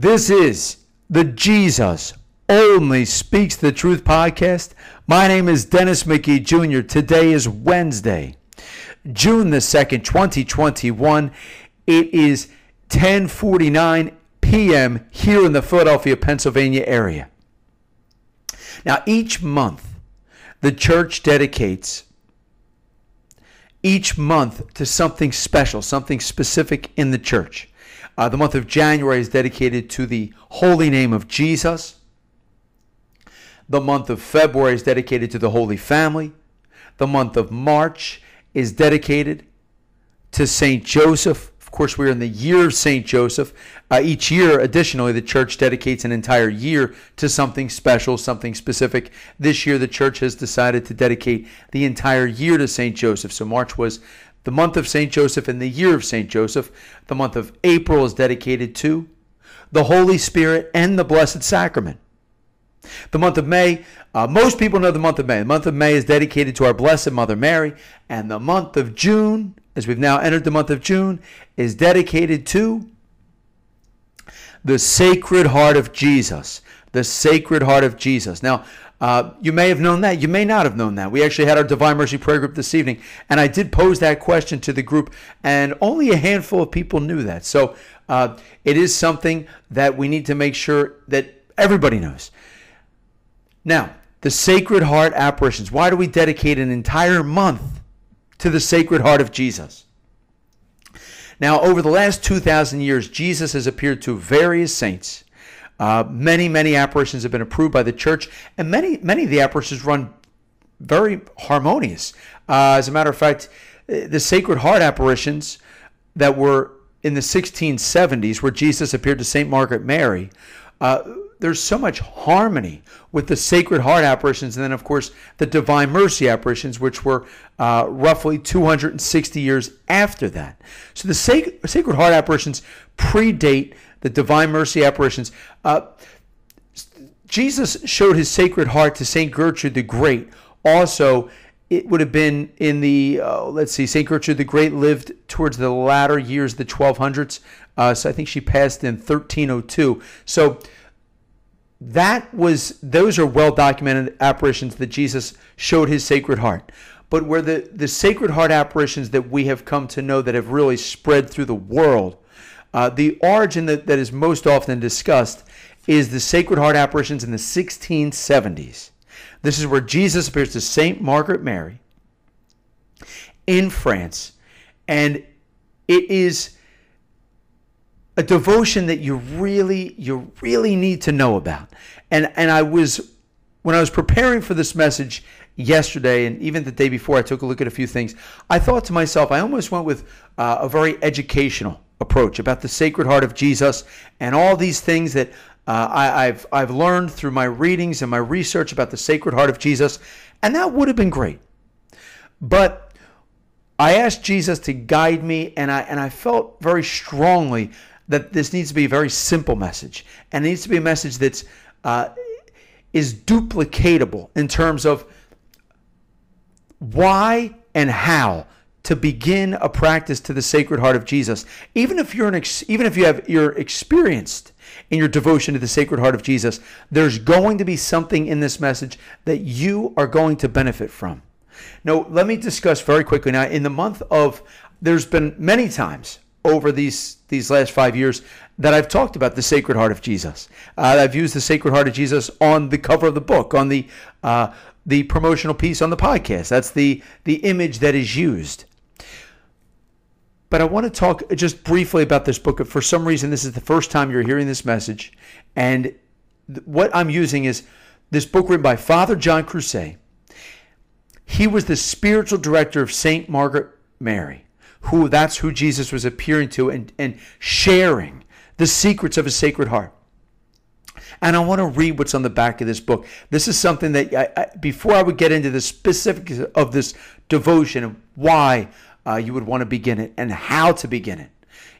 This is the Jesus Only Speaks the Truth podcast. My name is Dennis McGee Jr. Today is Wednesday, June the 2nd, 2021. It is 10:49 p.m. here in the Philadelphia, Pennsylvania area. Now, each month the church dedicates each month to something special, something specific in the church. Uh, the month of January is dedicated to the holy name of Jesus. The month of February is dedicated to the Holy Family. The month of March is dedicated to St. Joseph. Of course, we're in the year of St. Joseph. Uh, each year, additionally, the church dedicates an entire year to something special, something specific. This year, the church has decided to dedicate the entire year to St. Joseph. So, March was the month of St. Joseph and the year of St. Joseph. The month of April is dedicated to the Holy Spirit and the Blessed Sacrament. The month of May, uh, most people know the month of May. The month of May is dedicated to our Blessed Mother Mary. And the month of June, as we've now entered the month of June, is dedicated to the Sacred Heart of Jesus. The Sacred Heart of Jesus. Now, uh, you may have known that. You may not have known that. We actually had our Divine Mercy Prayer group this evening, and I did pose that question to the group, and only a handful of people knew that. So uh, it is something that we need to make sure that everybody knows. Now, the Sacred Heart apparitions. Why do we dedicate an entire month to the Sacred Heart of Jesus? Now, over the last 2,000 years, Jesus has appeared to various saints uh, many, many apparitions have been approved by the church, and many, many of the apparitions run very harmonious. Uh, as a matter of fact, uh, the Sacred Heart apparitions that were in the 1670s, where Jesus appeared to St. Margaret Mary, uh, there's so much harmony with the Sacred Heart apparitions, and then, of course, the Divine Mercy apparitions, which were uh, roughly 260 years after that. So the Sacred Heart apparitions predate the divine mercy apparitions. Uh, Jesus showed his sacred heart to Saint Gertrude the Great. Also, it would have been in the uh, let's see, Saint Gertrude the Great lived towards the latter years the 1200s. Uh, so I think she passed in 1302. So that was those are well documented apparitions that Jesus showed his sacred heart. But where the, the sacred heart apparitions that we have come to know that have really spread through the world uh, the origin that, that is most often discussed is the Sacred Heart apparitions in the 1670s. This is where Jesus appears to Saint Margaret Mary in France, and it is a devotion that you really you really need to know about. And and I was when I was preparing for this message yesterday and even the day before, I took a look at a few things. I thought to myself, I almost went with uh, a very educational approach about the Sacred Heart of Jesus and all these things that uh, I, have I've learned through my readings and my research about the Sacred Heart of Jesus, and that would have been great. But I asked Jesus to guide me, and I and I felt very strongly that this needs to be a very simple message, and it needs to be a message that's uh, is duplicatable in terms of why and how to begin a practice to the Sacred Heart of Jesus. Even if you're an ex- even if you have you're experienced in your devotion to the Sacred Heart of Jesus, there's going to be something in this message that you are going to benefit from. Now, let me discuss very quickly. Now, in the month of there's been many times over these these last five years that I've talked about the Sacred Heart of Jesus. Uh, I've used the Sacred Heart of Jesus on the cover of the book, on the uh, the promotional piece on the podcast. That's the the image that is used. But I want to talk just briefly about this book. For some reason, this is the first time you're hearing this message. And what I'm using is this book written by Father John Croiset. He was the spiritual director of St. Margaret Mary, who that's who Jesus was appearing to and, and sharing the secrets of his sacred heart. And I want to read what's on the back of this book. This is something that I, I, before I would get into the specifics of this devotion and why uh, you would want to begin it and how to begin it.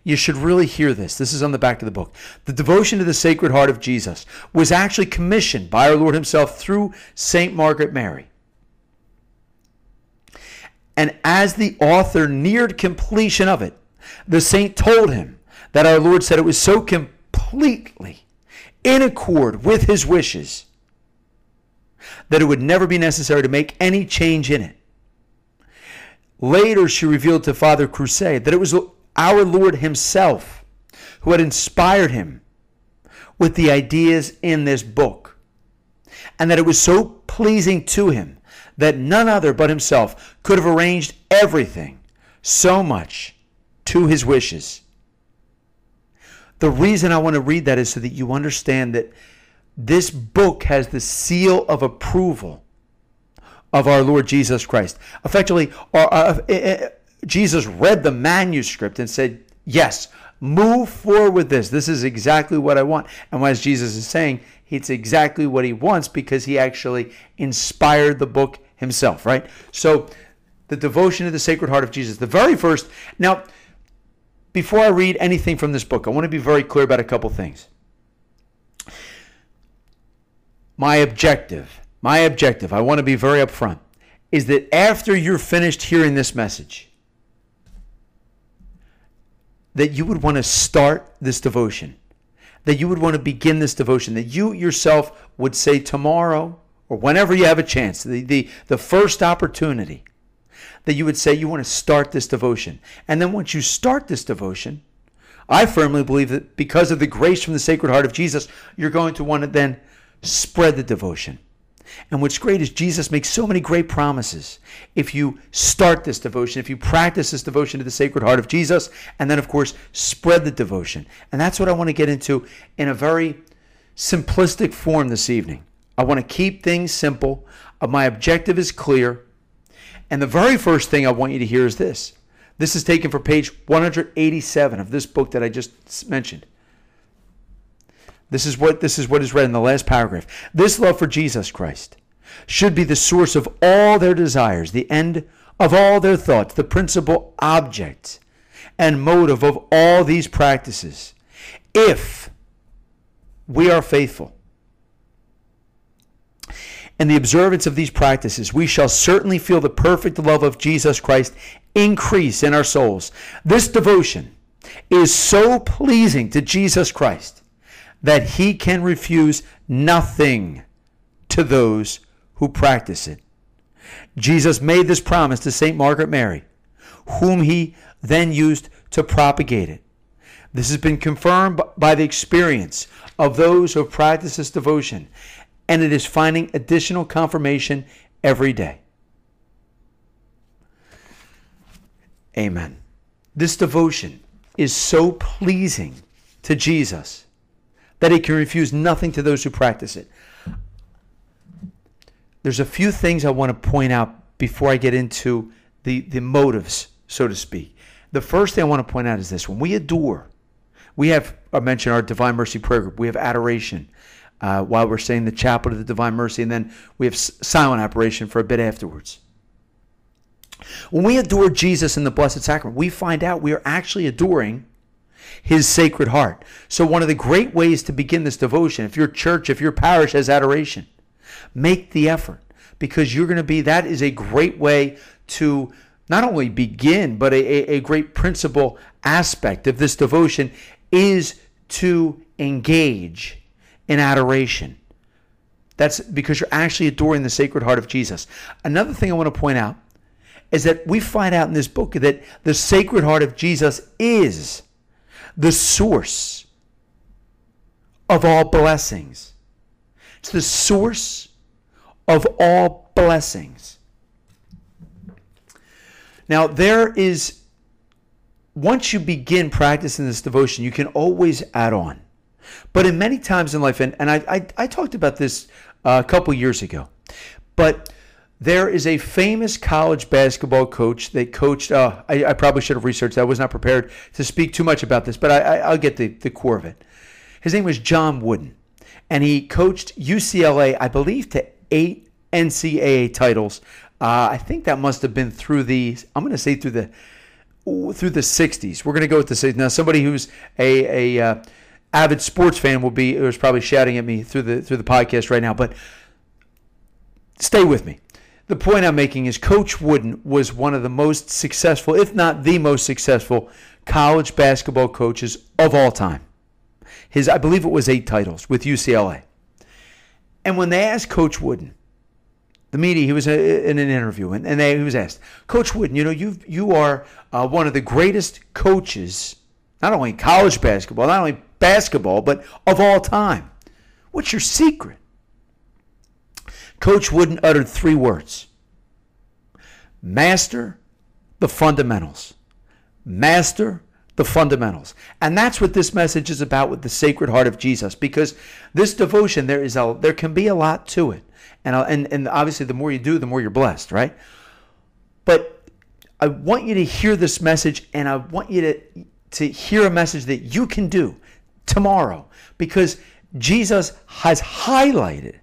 You should really hear this. This is on the back of the book. The devotion to the Sacred Heart of Jesus was actually commissioned by our Lord Himself through St. Margaret Mary. And as the author neared completion of it, the saint told him that our Lord said it was so completely in accord with his wishes that it would never be necessary to make any change in it. Later, she revealed to Father Croiset that it was our Lord Himself who had inspired him with the ideas in this book, and that it was so pleasing to him that none other but himself could have arranged everything so much to his wishes. The reason I want to read that is so that you understand that this book has the seal of approval of our Lord Jesus Christ. Effectively, uh, uh, uh, Jesus read the manuscript and said, Yes, move forward with this. This is exactly what I want. And as Jesus is saying, it's exactly what he wants because he actually inspired the book himself, right? So, the devotion to the Sacred Heart of Jesus, the very first. Now, before I read anything from this book, I want to be very clear about a couple things. My objective, my objective, I want to be very upfront, is that after you're finished hearing this message, that you would want to start this devotion, that you would want to begin this devotion, that you yourself would say tomorrow or whenever you have a chance, the, the, the first opportunity, that you would say you want to start this devotion. And then once you start this devotion, I firmly believe that because of the grace from the Sacred Heart of Jesus, you're going to want to then spread the devotion. And what's great is Jesus makes so many great promises. If you start this devotion, if you practice this devotion to the Sacred Heart of Jesus, and then, of course, spread the devotion. And that's what I want to get into in a very simplistic form this evening. I want to keep things simple. Uh, my objective is clear. And the very first thing I want you to hear is this. This is taken from page 187 of this book that I just mentioned. This is what this is what is read in the last paragraph. This love for Jesus Christ should be the source of all their desires, the end of all their thoughts, the principal object and motive of all these practices. If we are faithful in the observance of these practices, we shall certainly feel the perfect love of Jesus Christ increase in our souls. This devotion is so pleasing to Jesus Christ that he can refuse nothing to those who practice it. Jesus made this promise to St. Margaret Mary, whom he then used to propagate it. This has been confirmed by the experience of those who have practiced this devotion, and it is finding additional confirmation every day. Amen. This devotion is so pleasing to Jesus that he can refuse nothing to those who practice it. There's a few things I want to point out before I get into the, the motives, so to speak. The first thing I want to point out is this when we adore, we have, I mentioned our Divine Mercy prayer group, we have adoration uh, while we're saying the chaplet of the Divine Mercy, and then we have silent adoration for a bit afterwards. When we adore Jesus in the Blessed Sacrament, we find out we are actually adoring his sacred heart. So, one of the great ways to begin this devotion, if your church, if your parish has adoration, make the effort because you're going to be, that is a great way to not only begin, but a, a great principal aspect of this devotion is to engage in adoration. That's because you're actually adoring the Sacred Heart of Jesus. Another thing I want to point out is that we find out in this book that the Sacred Heart of Jesus is the source of all blessings. It's the source of all blessings. Now, there is, once you begin practicing this devotion, you can always add on. But in many times in life, and, and I, I, I talked about this uh, a couple years ago, but there is a famous college basketball coach that coached. Uh, I, I, probably should have researched. I was not prepared to speak too much about this, but I, will get the, the core of it. His name was John Wooden, and he coached UCLA, I believe, to eight NCAA titles. Uh, I think that must have been through the. I'm going to say through the through the 60s. We're going to go with the 60s. Now, somebody who's a, a uh, avid sports fan will be was probably shouting at me through the through the podcast right now, but stay with me the point I'm making is Coach Wooden was one of the most successful, if not the most successful, college basketball coaches of all time. his, I believe it was eight titles with UCLA. And when they asked Coach Wooden, the media, he was uh, in an interview, and, and they, he was asked, Coach Wooden, you know, you you are uh, one of the greatest coaches, not only college basketball, not only basketball, but of all time. What's your secret? Coach Wooden uttered three words Master the fundamentals. Master the fundamentals. And that's what this message is about with the Sacred Heart of Jesus because this devotion there is a there can be a lot to it. And and and obviously the more you do the more you're blessed, right? But I want you to hear this message and I want you to to hear a message that you can do tomorrow because Jesus has highlighted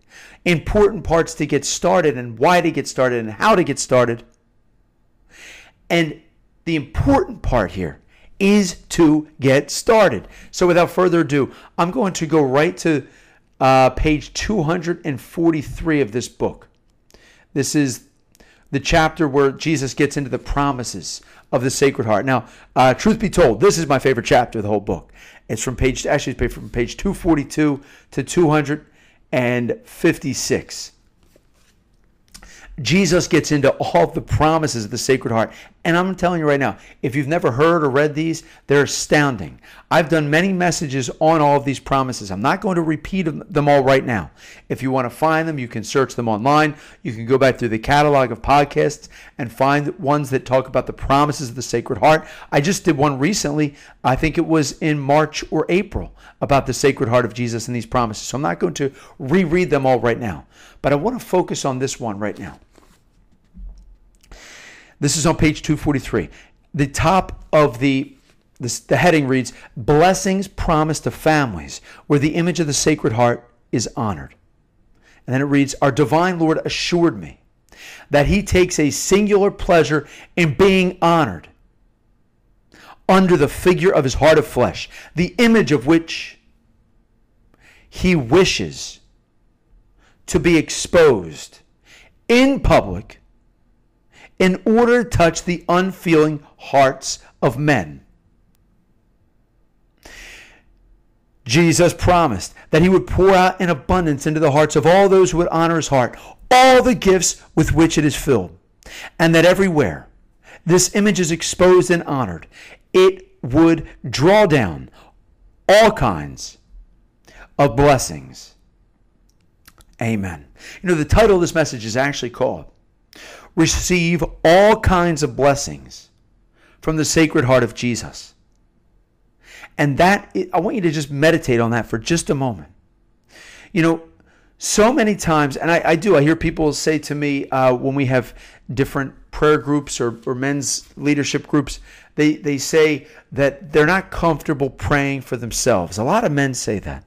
important parts to get started and why to get started and how to get started. And the important part here is to get started. So without further ado, I'm going to go right to uh, page 243 of this book. This is the chapter where Jesus gets into the promises of the Sacred Heart. Now, uh, truth be told, this is my favorite chapter of the whole book. It's from page actually it's from page 242 to 256. Jesus gets into all the promises of the Sacred Heart. And I'm telling you right now, if you've never heard or read these, they're astounding. I've done many messages on all of these promises. I'm not going to repeat them all right now. If you want to find them, you can search them online. You can go back through the catalog of podcasts and find ones that talk about the promises of the Sacred Heart. I just did one recently, I think it was in March or April, about the Sacred Heart of Jesus and these promises. So I'm not going to reread them all right now. But I want to focus on this one right now. This is on page 243. The top of the, the, heading reads Blessings promised to families where the image of the Sacred Heart is honored. And then it reads Our divine Lord assured me that he takes a singular pleasure in being honored under the figure of his heart of flesh, the image of which he wishes to be exposed in public in order to touch the unfeeling hearts of men. Jesus promised that he would pour out in abundance into the hearts of all those who would honor his heart all the gifts with which it is filled, and that everywhere this image is exposed and honored, it would draw down all kinds of blessings. Amen. You know, the title of this message is actually called receive all kinds of blessings from the Sacred Heart of Jesus. And that, I want you to just meditate on that for just a moment. You know, so many times, and I, I do, I hear people say to me uh, when we have different prayer groups or, or men's leadership groups, they, they say that they're not comfortable praying for themselves. A lot of men say that.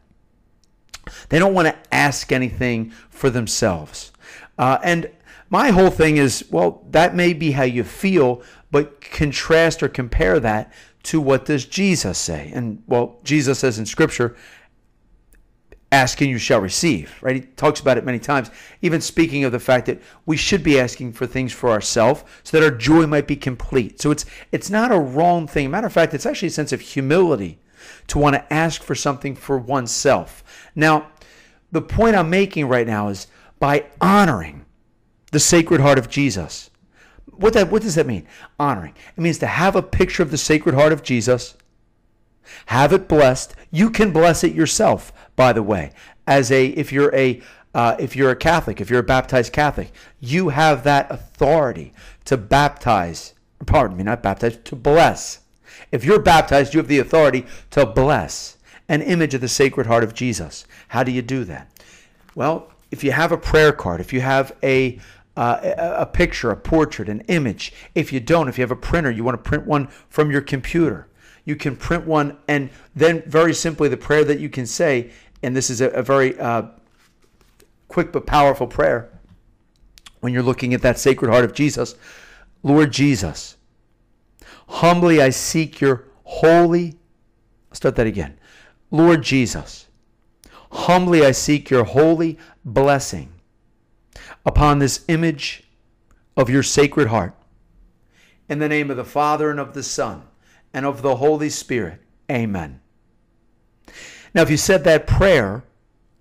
They don't want to ask anything for themselves. Uh, and my whole thing is, well, that may be how you feel, but contrast or compare that to what does Jesus say? And well, Jesus says in Scripture, ask and you shall receive, right? He talks about it many times, even speaking of the fact that we should be asking for things for ourselves so that our joy might be complete. So it's it's not a wrong thing. Matter of fact, it's actually a sense of humility to want to ask for something for oneself. Now, the point I'm making right now is by honoring the Sacred Heart of Jesus. What, that, what does that mean? Honoring. It means to have a picture of the Sacred Heart of Jesus, have it blessed. You can bless it yourself, by the way. As a, if you're a, uh, if you're a Catholic, if you're a baptized Catholic, you have that authority to baptize. Pardon me, not baptize, to bless. If you're baptized, you have the authority to bless an image of the Sacred Heart of Jesus. How do you do that? Well, if you have a prayer card, if you have a uh, a picture, a portrait, an image. If you don't, if you have a printer, you want to print one from your computer. You can print one, and then very simply, the prayer that you can say, and this is a, a very uh, quick but powerful prayer when you're looking at that sacred heart of Jesus Lord Jesus, humbly I seek your holy. Start that again. Lord Jesus, humbly I seek your holy blessing upon this image of your sacred heart. In the name of the Father and of the Son and of the Holy Spirit. Amen. Now, if you said that prayer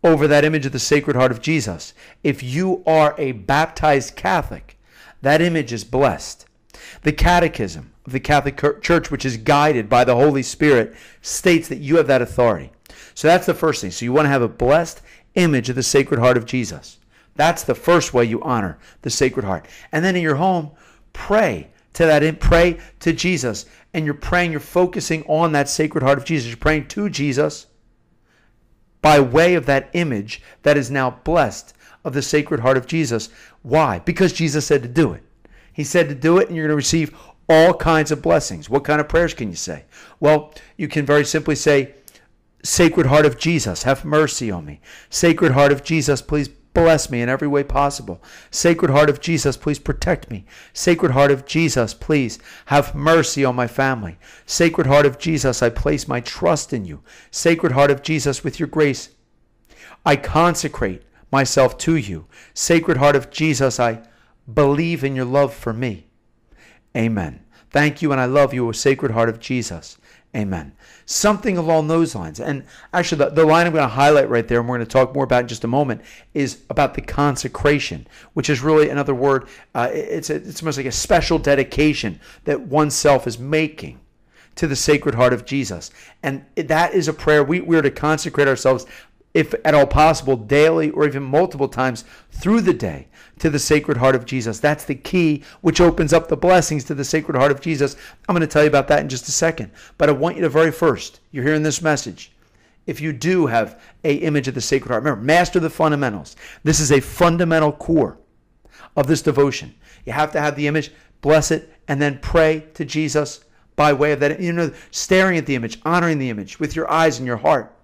over that image of the Sacred Heart of Jesus, if you are a baptized Catholic, that image is blessed. The Catechism of the Catholic Church, which is guided by the Holy Spirit, states that you have that authority. So that's the first thing. So you want to have a blessed image of the Sacred Heart of Jesus. That's the first way you honor the Sacred Heart. And then in your home, pray to that and pray to Jesus. And you're praying, you're focusing on that Sacred Heart of Jesus. You're praying to Jesus by way of that image that is now blessed of the Sacred Heart of Jesus. Why? Because Jesus said to do it. He said to do it, and you're going to receive all kinds of blessings. What kind of prayers can you say? Well, you can very simply say, Sacred Heart of Jesus, have mercy on me. Sacred Heart of Jesus, please bless me in every way possible. Sacred Heart of Jesus, please protect me. Sacred Heart of Jesus, please have mercy on my family. Sacred Heart of Jesus, I place my trust in you. Sacred Heart of Jesus, with your grace, I consecrate myself to you. Sacred Heart of Jesus, I believe in your love for me. Amen. Thank you, and I love you, O Sacred Heart of Jesus. Amen. Something along those lines. And actually, the, the line I'm going to highlight right there, and we're going to talk more about in just a moment, is about the consecration, which is really another word. Uh, it's, a, it's almost like a special dedication that oneself is making to the Sacred Heart of Jesus. And that is a prayer. We, we are to consecrate ourselves if at all possible, daily or even multiple times through the day to the Sacred Heart of Jesus. That's the key, which opens up the blessings to the Sacred Heart of Jesus. I'm going to tell you about that in just a second. But I want you to very first, you're hearing this message. If you do have a image of the Sacred Heart, remember, master the fundamentals. This is a fundamental core of this devotion. You have to have the image, bless it, and then pray to Jesus by way of that, you know, staring at the image, honoring the image with your eyes and your heart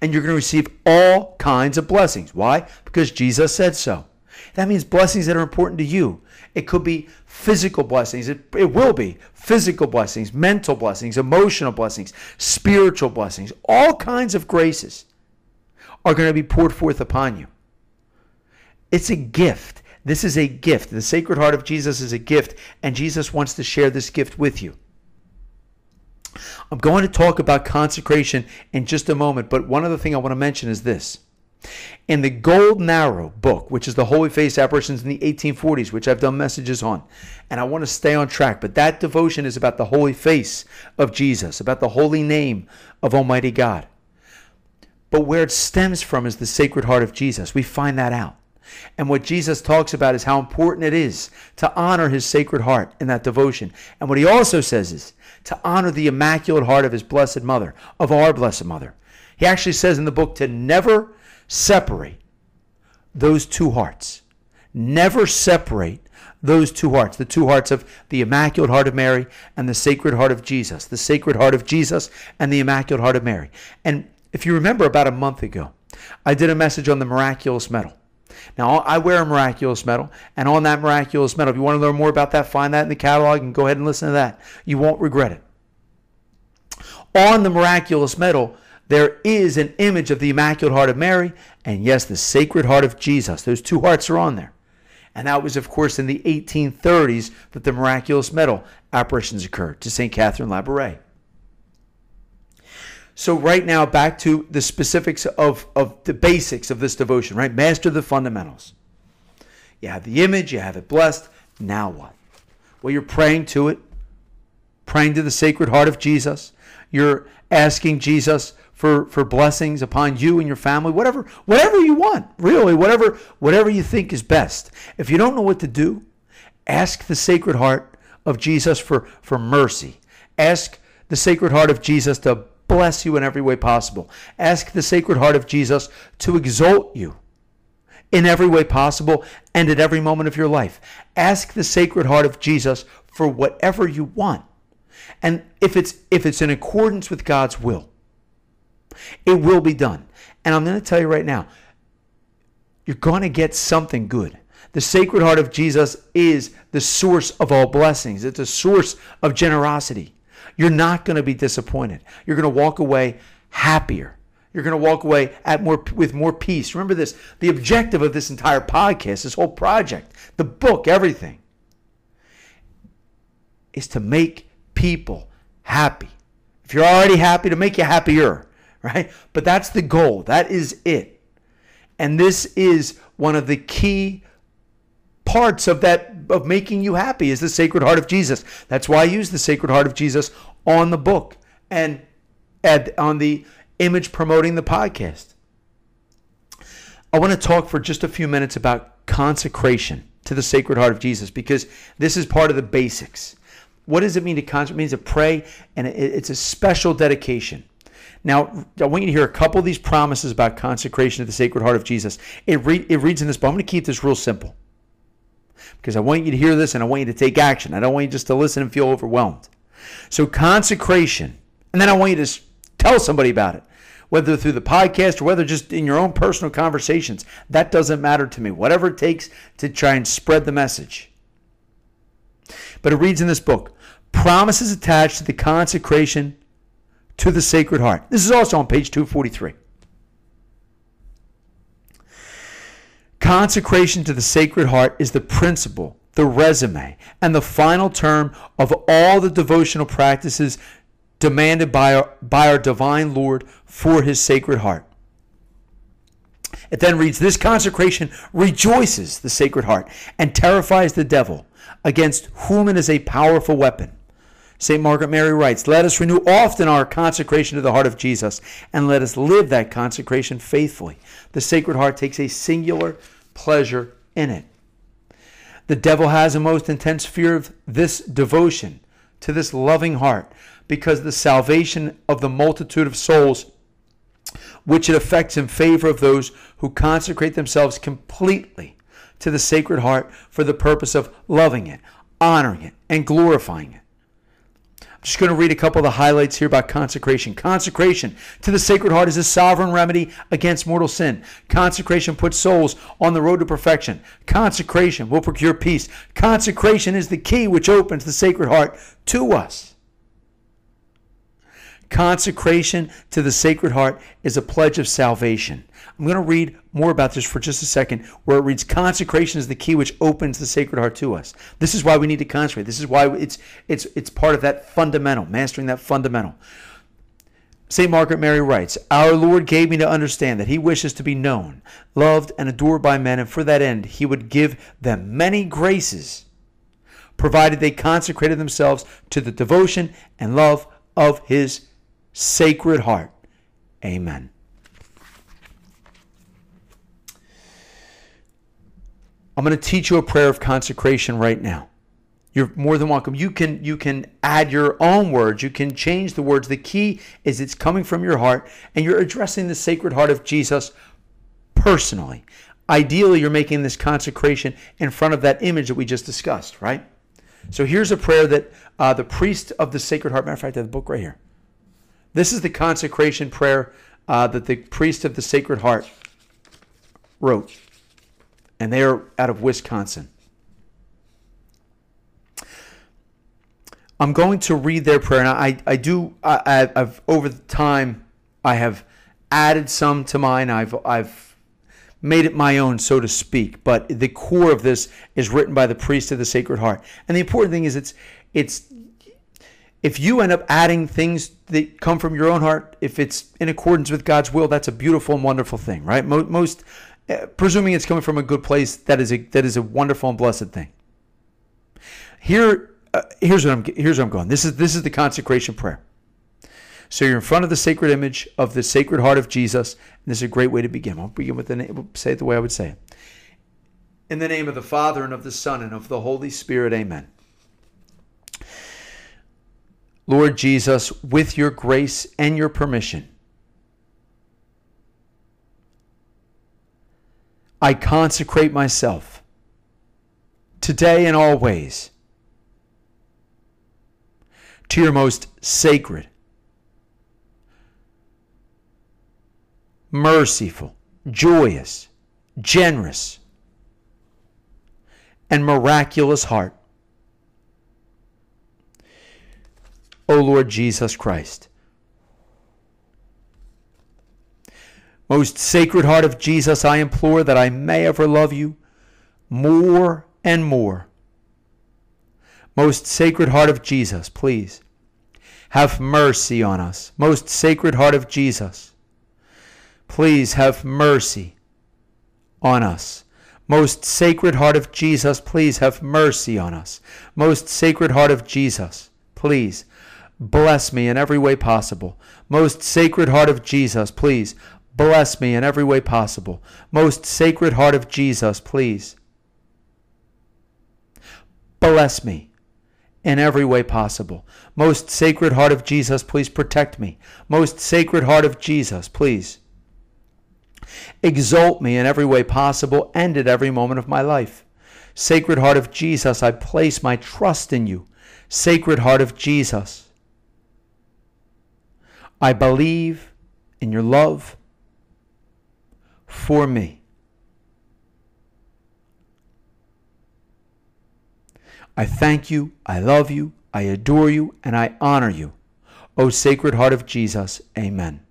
and you're going to receive all kinds of blessings. Why? Because Jesus said so. That means blessings that are important to you. It could be physical blessings. It, it will be physical blessings, mental blessings, emotional blessings, spiritual blessings. All kinds of graces are going to be poured forth upon you. It's a gift. This is a gift. The Sacred Heart of Jesus is a gift, and Jesus wants to share this gift with you. I'm going to talk about consecration in just a moment, but one other thing I want to mention is this. In the Golden Arrow book, which is the Holy Face apparitions in the 1840s, which I've done messages on, and I want to stay on track, but that devotion is about the Holy Face of Jesus, about the holy name of Almighty God. But where it stems from is the Sacred Heart of Jesus. We find that out. And what Jesus talks about is how important it is to honor his Sacred Heart in that devotion. And what he also says is to honor the Immaculate Heart of his Blessed Mother, of our Blessed Mother. He actually says in the book to never separate those two hearts. Never separate those two hearts, the two hearts of the Immaculate Heart of Mary and the Sacred Heart of Jesus, the Sacred Heart of Jesus and the Immaculate Heart of Mary. And if you remember about a month ago, I did a message on the miraculous medal. Now, I wear a miraculous medal, and on that miraculous medal, if you want to learn more about that, find that in the catalog and go ahead and listen to that. You won't regret it. On the miraculous medal, there is an image of the Immaculate Heart of Mary, and yes, the Sacred Heart of Jesus. Those two hearts are on there. And that was, of course, in the 1830s that the miraculous medal apparitions occurred to St. Catherine Labouré. So right now, back to the specifics of, of the basics of this devotion, right? Master the fundamentals. You have the image, you have it blessed. Now what? Well, you're praying to it, praying to the Sacred Heart of Jesus. You're asking Jesus for, for blessings upon you and your family, whatever, whatever you want, really, whatever, whatever you think is best. If you don't know what to do, ask the Sacred Heart of Jesus for, for mercy. Ask the Sacred Heart of Jesus to bless you in every way possible. Ask the Sacred Heart of Jesus to exalt you in every way possible and at every moment of your life. Ask the Sacred Heart of Jesus for whatever you want. And if it's if it's in accordance with God's will, it will be done. And I'm going to tell you right now, you're going to get something good. The Sacred Heart of Jesus is the source of all blessings. It's a source of generosity. You're not going to be disappointed. You're going to walk away happier. You're going to walk away at more with more peace. Remember this, the objective of this entire podcast, this whole project, the book, everything is to make people happy. If you're already happy, to make you happier, right? But that's the goal. That is it. And this is one of the key parts of that of making you happy is the Sacred Heart of Jesus. That's why I use the Sacred Heart of Jesus on the book and at, on the image promoting the podcast. I want to talk for just a few minutes about consecration to the Sacred Heart of Jesus because this is part of the basics. What does it mean to consecrate? It means to pray, and it's a special dedication. Now, I want you to hear a couple of these promises about consecration to the Sacred Heart of Jesus. It, re- it reads in this, but I'm going to keep this real simple because I want you to hear this and I want you to take action. I don't want you just to listen and feel overwhelmed. So, consecration, and then I want you to tell somebody about it, whether through the podcast or whether just in your own personal conversations. That doesn't matter to me. Whatever it takes to try and spread the message. But it reads in this book promises attached to the consecration to the Sacred Heart. This is also on page 243. Consecration to the Sacred Heart is the principle, the resume, and the final term of all the devotional practices demanded by our, by our divine Lord for his Sacred Heart. It then reads This consecration rejoices the Sacred Heart and terrifies the devil, against whom it is a powerful weapon. St. Margaret Mary writes, Let us renew often our consecration to the heart of Jesus, and let us live that consecration faithfully. The Sacred Heart takes a singular pleasure in it. The devil has a most intense fear of this devotion to this loving heart because the salvation of the multitude of souls which it affects in favor of those who consecrate themselves completely to the Sacred Heart for the purpose of loving it, honoring it, and glorifying it. I'm just going to read a couple of the highlights here about consecration. Consecration to the Sacred Heart is a sovereign remedy against mortal sin. Consecration puts souls on the road to perfection. Consecration will procure peace. Consecration is the key which opens the Sacred Heart to us. Consecration to the Sacred Heart is a pledge of salvation. I'm going to read more about this for just a second, where it reads, Consecration is the key which opens the Sacred Heart to us. This is why we need to consecrate. This is why it's, it's, it's part of that fundamental, mastering that fundamental. St. Margaret Mary writes, Our Lord gave me to understand that He wishes to be known, loved, and adored by men, and for that end He would give them many graces, provided they consecrated themselves to the devotion and love of His Sacred Heart. Amen. I'm going to teach you a prayer of consecration right now. You're more than welcome. You can you can add your own words. You can change the words. The key is it's coming from your heart and you're addressing the sacred heart of Jesus personally. Ideally, you're making this consecration in front of that image that we just discussed, right? So here's a prayer that uh, the priest of the Sacred Heart, matter of fact, I have the book right here. This is the consecration prayer uh, that the priest of the Sacred Heart wrote and they are out of Wisconsin. I'm going to read their prayer. And I, I do, I, have over the time, I have added some to mine. I've, I've made it my own, so to speak. But the core of this is written by the priest of the Sacred Heart. And the important thing is, it's, it's, if you end up adding things that come from your own heart, if it's in accordance with God's will, that's a beautiful and wonderful thing, right? Most uh, presuming it's coming from a good place, that is a that is a wonderful and blessed thing. Here, uh, here's what I'm here's what I'm going. This is this is the consecration prayer. So you're in front of the sacred image of the Sacred Heart of Jesus, and this is a great way to begin. I'll begin with the name. We'll Say it the way I would say it. In the name of the Father and of the Son and of the Holy Spirit, Amen. Lord Jesus, with your grace and your permission. I consecrate myself today and always to your most sacred, merciful, joyous, generous, and miraculous heart. O Lord Jesus Christ. Most sacred heart of Jesus, I implore that I may ever love you more and more. Most sacred heart of Jesus, please have mercy on us. Most Sacred Heart of Jesus, please have mercy on us. Most Sacred Heart of Jesus, please have mercy on us. Most Sacred Heart of Jesus, please bless me in every way possible. Most Sacred Heart of Jesus, please bless me in every way possible. Most Sacred Heart of Jesus, please bless me in every way possible. Most Sacred Heart of Jesus, please protect me. Most Sacred Heart of Jesus, please exalt me in every way possible and at every moment of my life. Sacred Heart of Jesus, I place my trust in you. Sacred Heart of Jesus, I believe in your love for me. I thank you, I love you, I adore you, and I honor you. O Sacred Heart of Jesus, amen.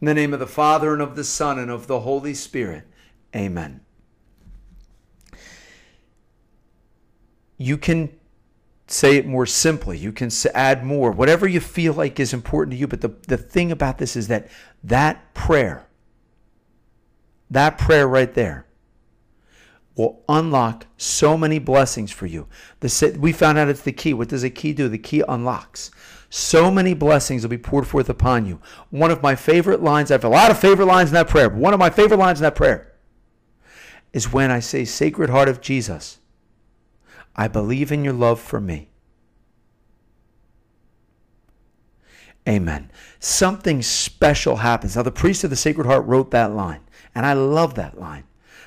In the name of the Father, and of the Son, and of the Holy Spirit, amen. You can say it more simply. You can add more, whatever you feel like is important to you. But the, the thing about this is that that prayer, that prayer right there, will unlock so many blessings for you. The, we found out it's the key. What does a key do? The key unlocks. So many blessings will be poured forth upon you. One of my favorite lines, I have a lot of favorite lines in that prayer, but one of my favorite lines in that prayer is when I say, Sacred Heart of Jesus, I believe in your love for me. Amen. Something special happens. Now, the priest of the Sacred Heart wrote that line, and I love that line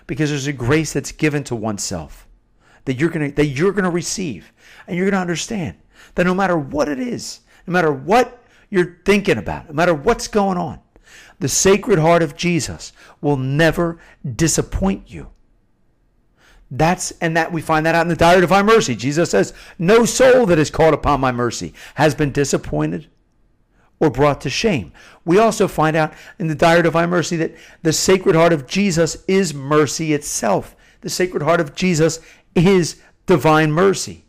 because there's a grace that's given to oneself that you're gonna that you're gonna receive, and you're gonna understand that no matter what it is, no matter what you're thinking about, no matter what's going on, the Sacred Heart of Jesus will never disappoint you. That's and that we find that out in the diary of divine mercy. Jesus says, "No soul that is called upon my mercy has been disappointed or brought to shame." We also find out in the diary of divine mercy that the Sacred Heart of Jesus is mercy itself. The Sacred Heart of Jesus is divine mercy.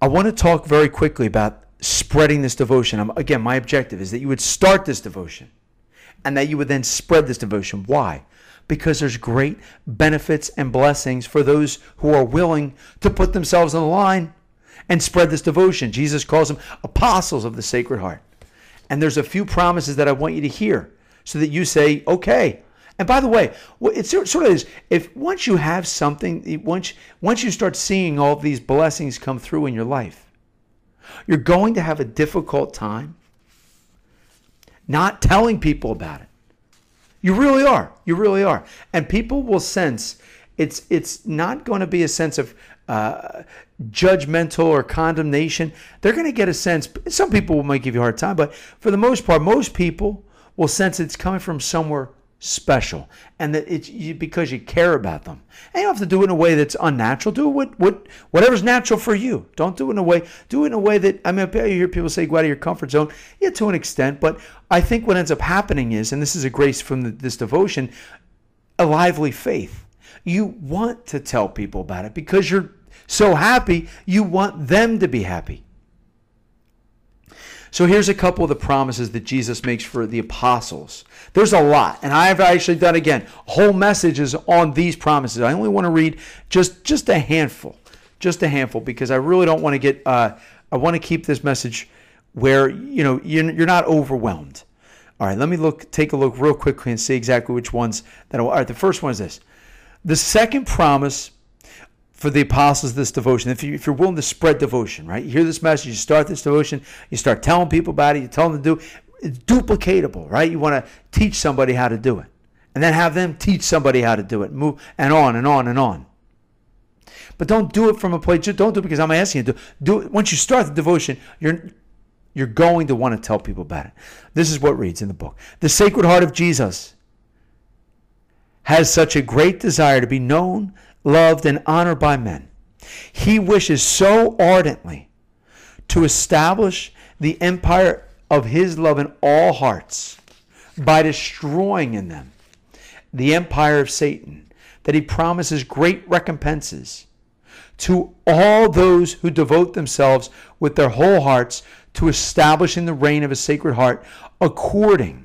I want to talk very quickly about spreading this devotion. Again, my objective is that you would start this devotion and that you would then spread this devotion. Why? Because there's great benefits and blessings for those who are willing to put themselves on the line and spread this devotion. Jesus calls them apostles of the Sacred Heart. And there's a few promises that I want you to hear so that you say, okay. And by the way, it sort of is if once you have something, once once you start seeing all these blessings come through in your life, you're going to have a difficult time not telling people about it. You really are. You really are. And people will sense it's it's not going to be a sense of uh, judgmental or condemnation. They're going to get a sense. Some people might give you a hard time, but for the most part, most people will sense it's coming from somewhere special and that it's because you care about them. And you don't have to do it in a way that's unnatural. Do it what, what, whatever's natural for you. Don't do it in a way, do it in a way that, I mean, you hear people say go out of your comfort zone. Yeah, to an extent. But I think what ends up happening is, and this is a grace from the, this devotion, a lively faith. You want to tell people about it because you're so happy, you want them to be happy. So here's a couple of the promises that Jesus makes for the apostles. There's a lot, and I've actually done again whole messages on these promises. I only want to read just just a handful, just a handful, because I really don't want to get. Uh, I want to keep this message where you know you're not overwhelmed. All right, let me look, take a look real quickly and see exactly which ones that. Are, all right, the first one is this. The second promise for the apostles this devotion. If, you, are willing to spread devotion, right? You hear this message, you start this devotion, you start telling people about it, you tell them to do it's duplicatable, right? You want to teach somebody how to do it. And then have them teach somebody how to do it. Move and on and on and on. But don't do it from a place. Don't do it because I'm asking you to do it. Once you start the devotion, you're you're going to want to tell people about it. This is what reads in the book. The Sacred Heart of Jesus has such a great desire to be known loved, and honored by men. He wishes so ardently to establish the empire of his love in all hearts by destroying in them the empire of Satan, that he promises great recompenses to all those who devote themselves with their whole hearts to establishing the reign of a sacred heart according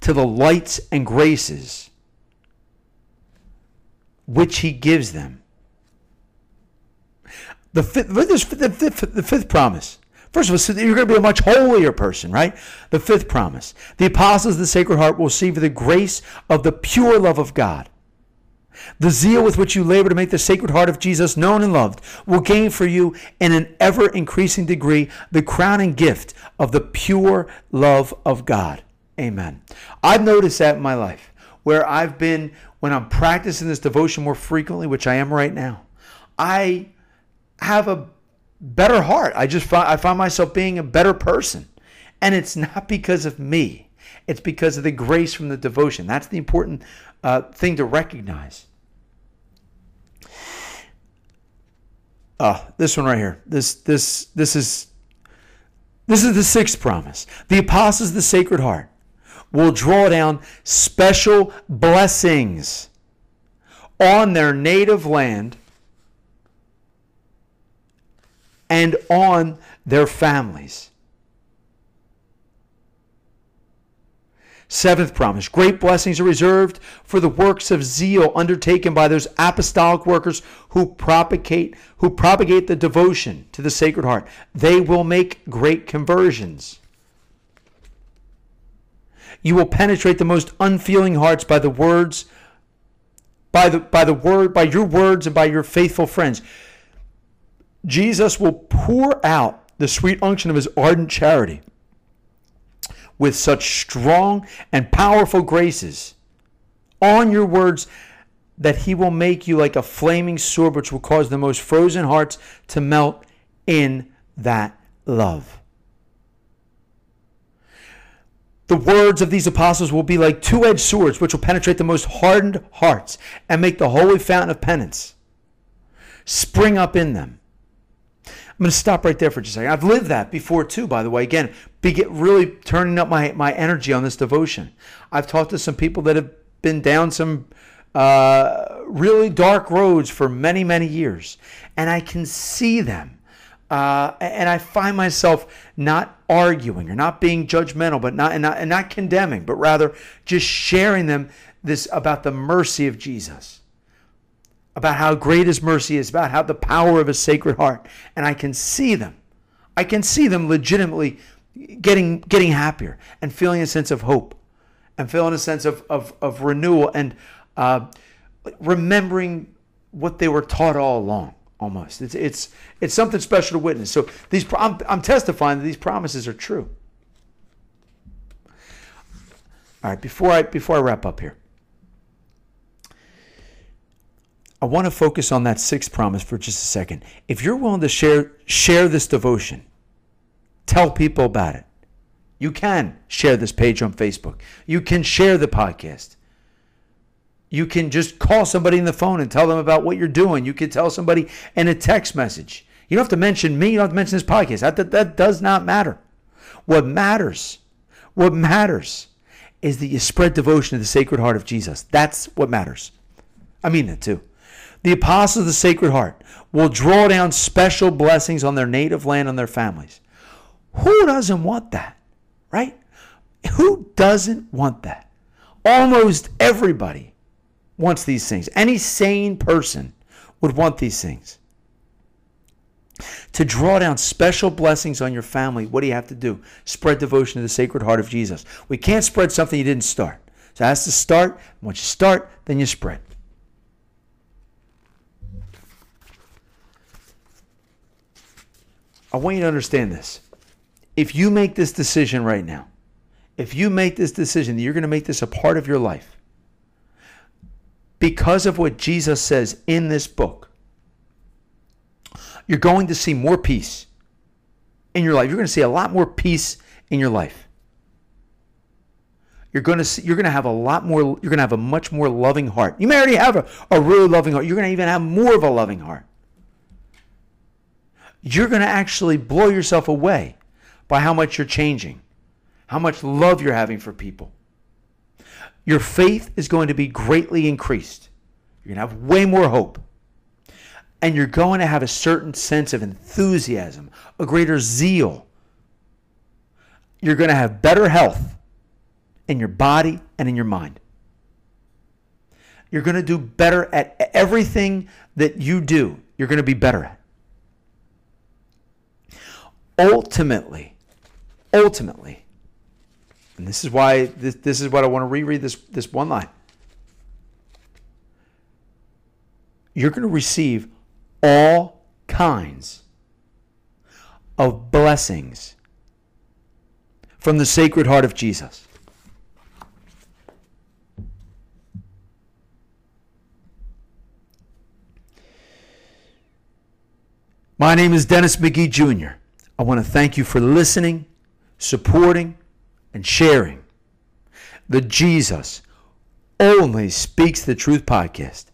to the lights and graces which he gives them. The fifth, the fifth, the fifth promise. First of all, you're going to be a much holier person, right? The fifth promise. The apostles of the Sacred Heart will receive the grace of the pure love of God. The zeal with which you labor to make the Sacred Heart of Jesus known and loved will gain for you in an ever increasing degree the crowning gift of the pure love of God. Amen. I've noticed that in my life where I've been, when I'm practicing this devotion more frequently, which I am right now, I have a better heart. I just find, I find myself being a better person. And it's not because of me. It's because of the grace from the devotion. That's the important uh, thing to recognize. Uh, this one right here. This this this is this is the sixth promise. The apostles of the Sacred Heart will draw down special blessings on their native land and on their families. Seventh promise great blessings are reserved for the works of zeal undertaken by those apostolic workers who propagate, who propagate the devotion to the Sacred Heart. They will make great conversions. You will penetrate the most unfeeling hearts by the words, by the, by the word, by your words, and by your faithful friends. Jesus will pour out the sweet unction of his ardent charity with such strong and powerful graces on your words that he will make you like a flaming sword, which will cause the most frozen hearts to melt in that love. The words of these apostles will be like two edged swords, which will penetrate the most hardened hearts and make the holy fountain of penance spring up in them. I'm going to stop right there for just a second. I've lived that before too, by the way. Again, really turning up my, my energy on this devotion. I've talked to some people that have been down some uh, really dark roads for many, many years, and I can see them uh, and I find myself not arguing or not being judgmental, but not and, not and not condemning, but rather just sharing them this about the mercy of Jesus, about how great His mercy is, about how the power of His Sacred Heart, and I can see them. I can see them legitimately getting getting happier and feeling a sense of hope, and feeling a sense of of, of renewal and uh, remembering what they were taught all along almost. It's it's it's something special to witness. So these I'm, I'm testifying that these promises are true. All right, before I before I wrap up here. I want to focus on that sixth promise for just a second. If you're willing to share share this devotion, tell people about it. You can share this page on Facebook. You can share the podcast. You can just call somebody in the phone and tell them about what you're doing. You can tell somebody in a text message. You don't have to mention me. You don't have to mention this podcast. That, that, that does not matter. What matters, what matters is that you spread devotion to the Sacred Heart of Jesus. That's what matters. I mean that too. The apostles of the Sacred Heart will draw down special blessings on their native land and their families. Who doesn't want that? Right? Who doesn't want that? Almost everybody wants these things. Any sane person would want these things. To draw down special blessings on your family, what do you have to do? Spread devotion to the Sacred Heart of Jesus. We can't spread something you didn't start. So it has to start. Once you start, then you spread. I want you to understand this. If you make this decision right now, if you make this decision that you're going to make this a part of your life, because of what Jesus says in this book, you're going to see more peace in your life. You're going to see a lot more peace in your life. You're going to see, you're going to have a lot more you're going to have a much more loving heart. You may already have a, a really loving heart. You're going to even have more of a loving heart. You're going to actually blow yourself away by how much you're changing, how much love you're having for people your faith is going to be greatly increased. You're going to have way more hope. And you're going to have a certain sense of enthusiasm, a greater zeal. You're going to have better health in your body and in your mind. You're going to do better at everything that you do. You're going to be better at. Ultimately, ultimately, and this is why this, this is what I want to reread this, this one line. You're going to receive all kinds of blessings from the Sacred Heart of Jesus. My name is Dennis McGee Jr. I want to thank you for listening, supporting, and sharing the Jesus Only Speaks the Truth podcast.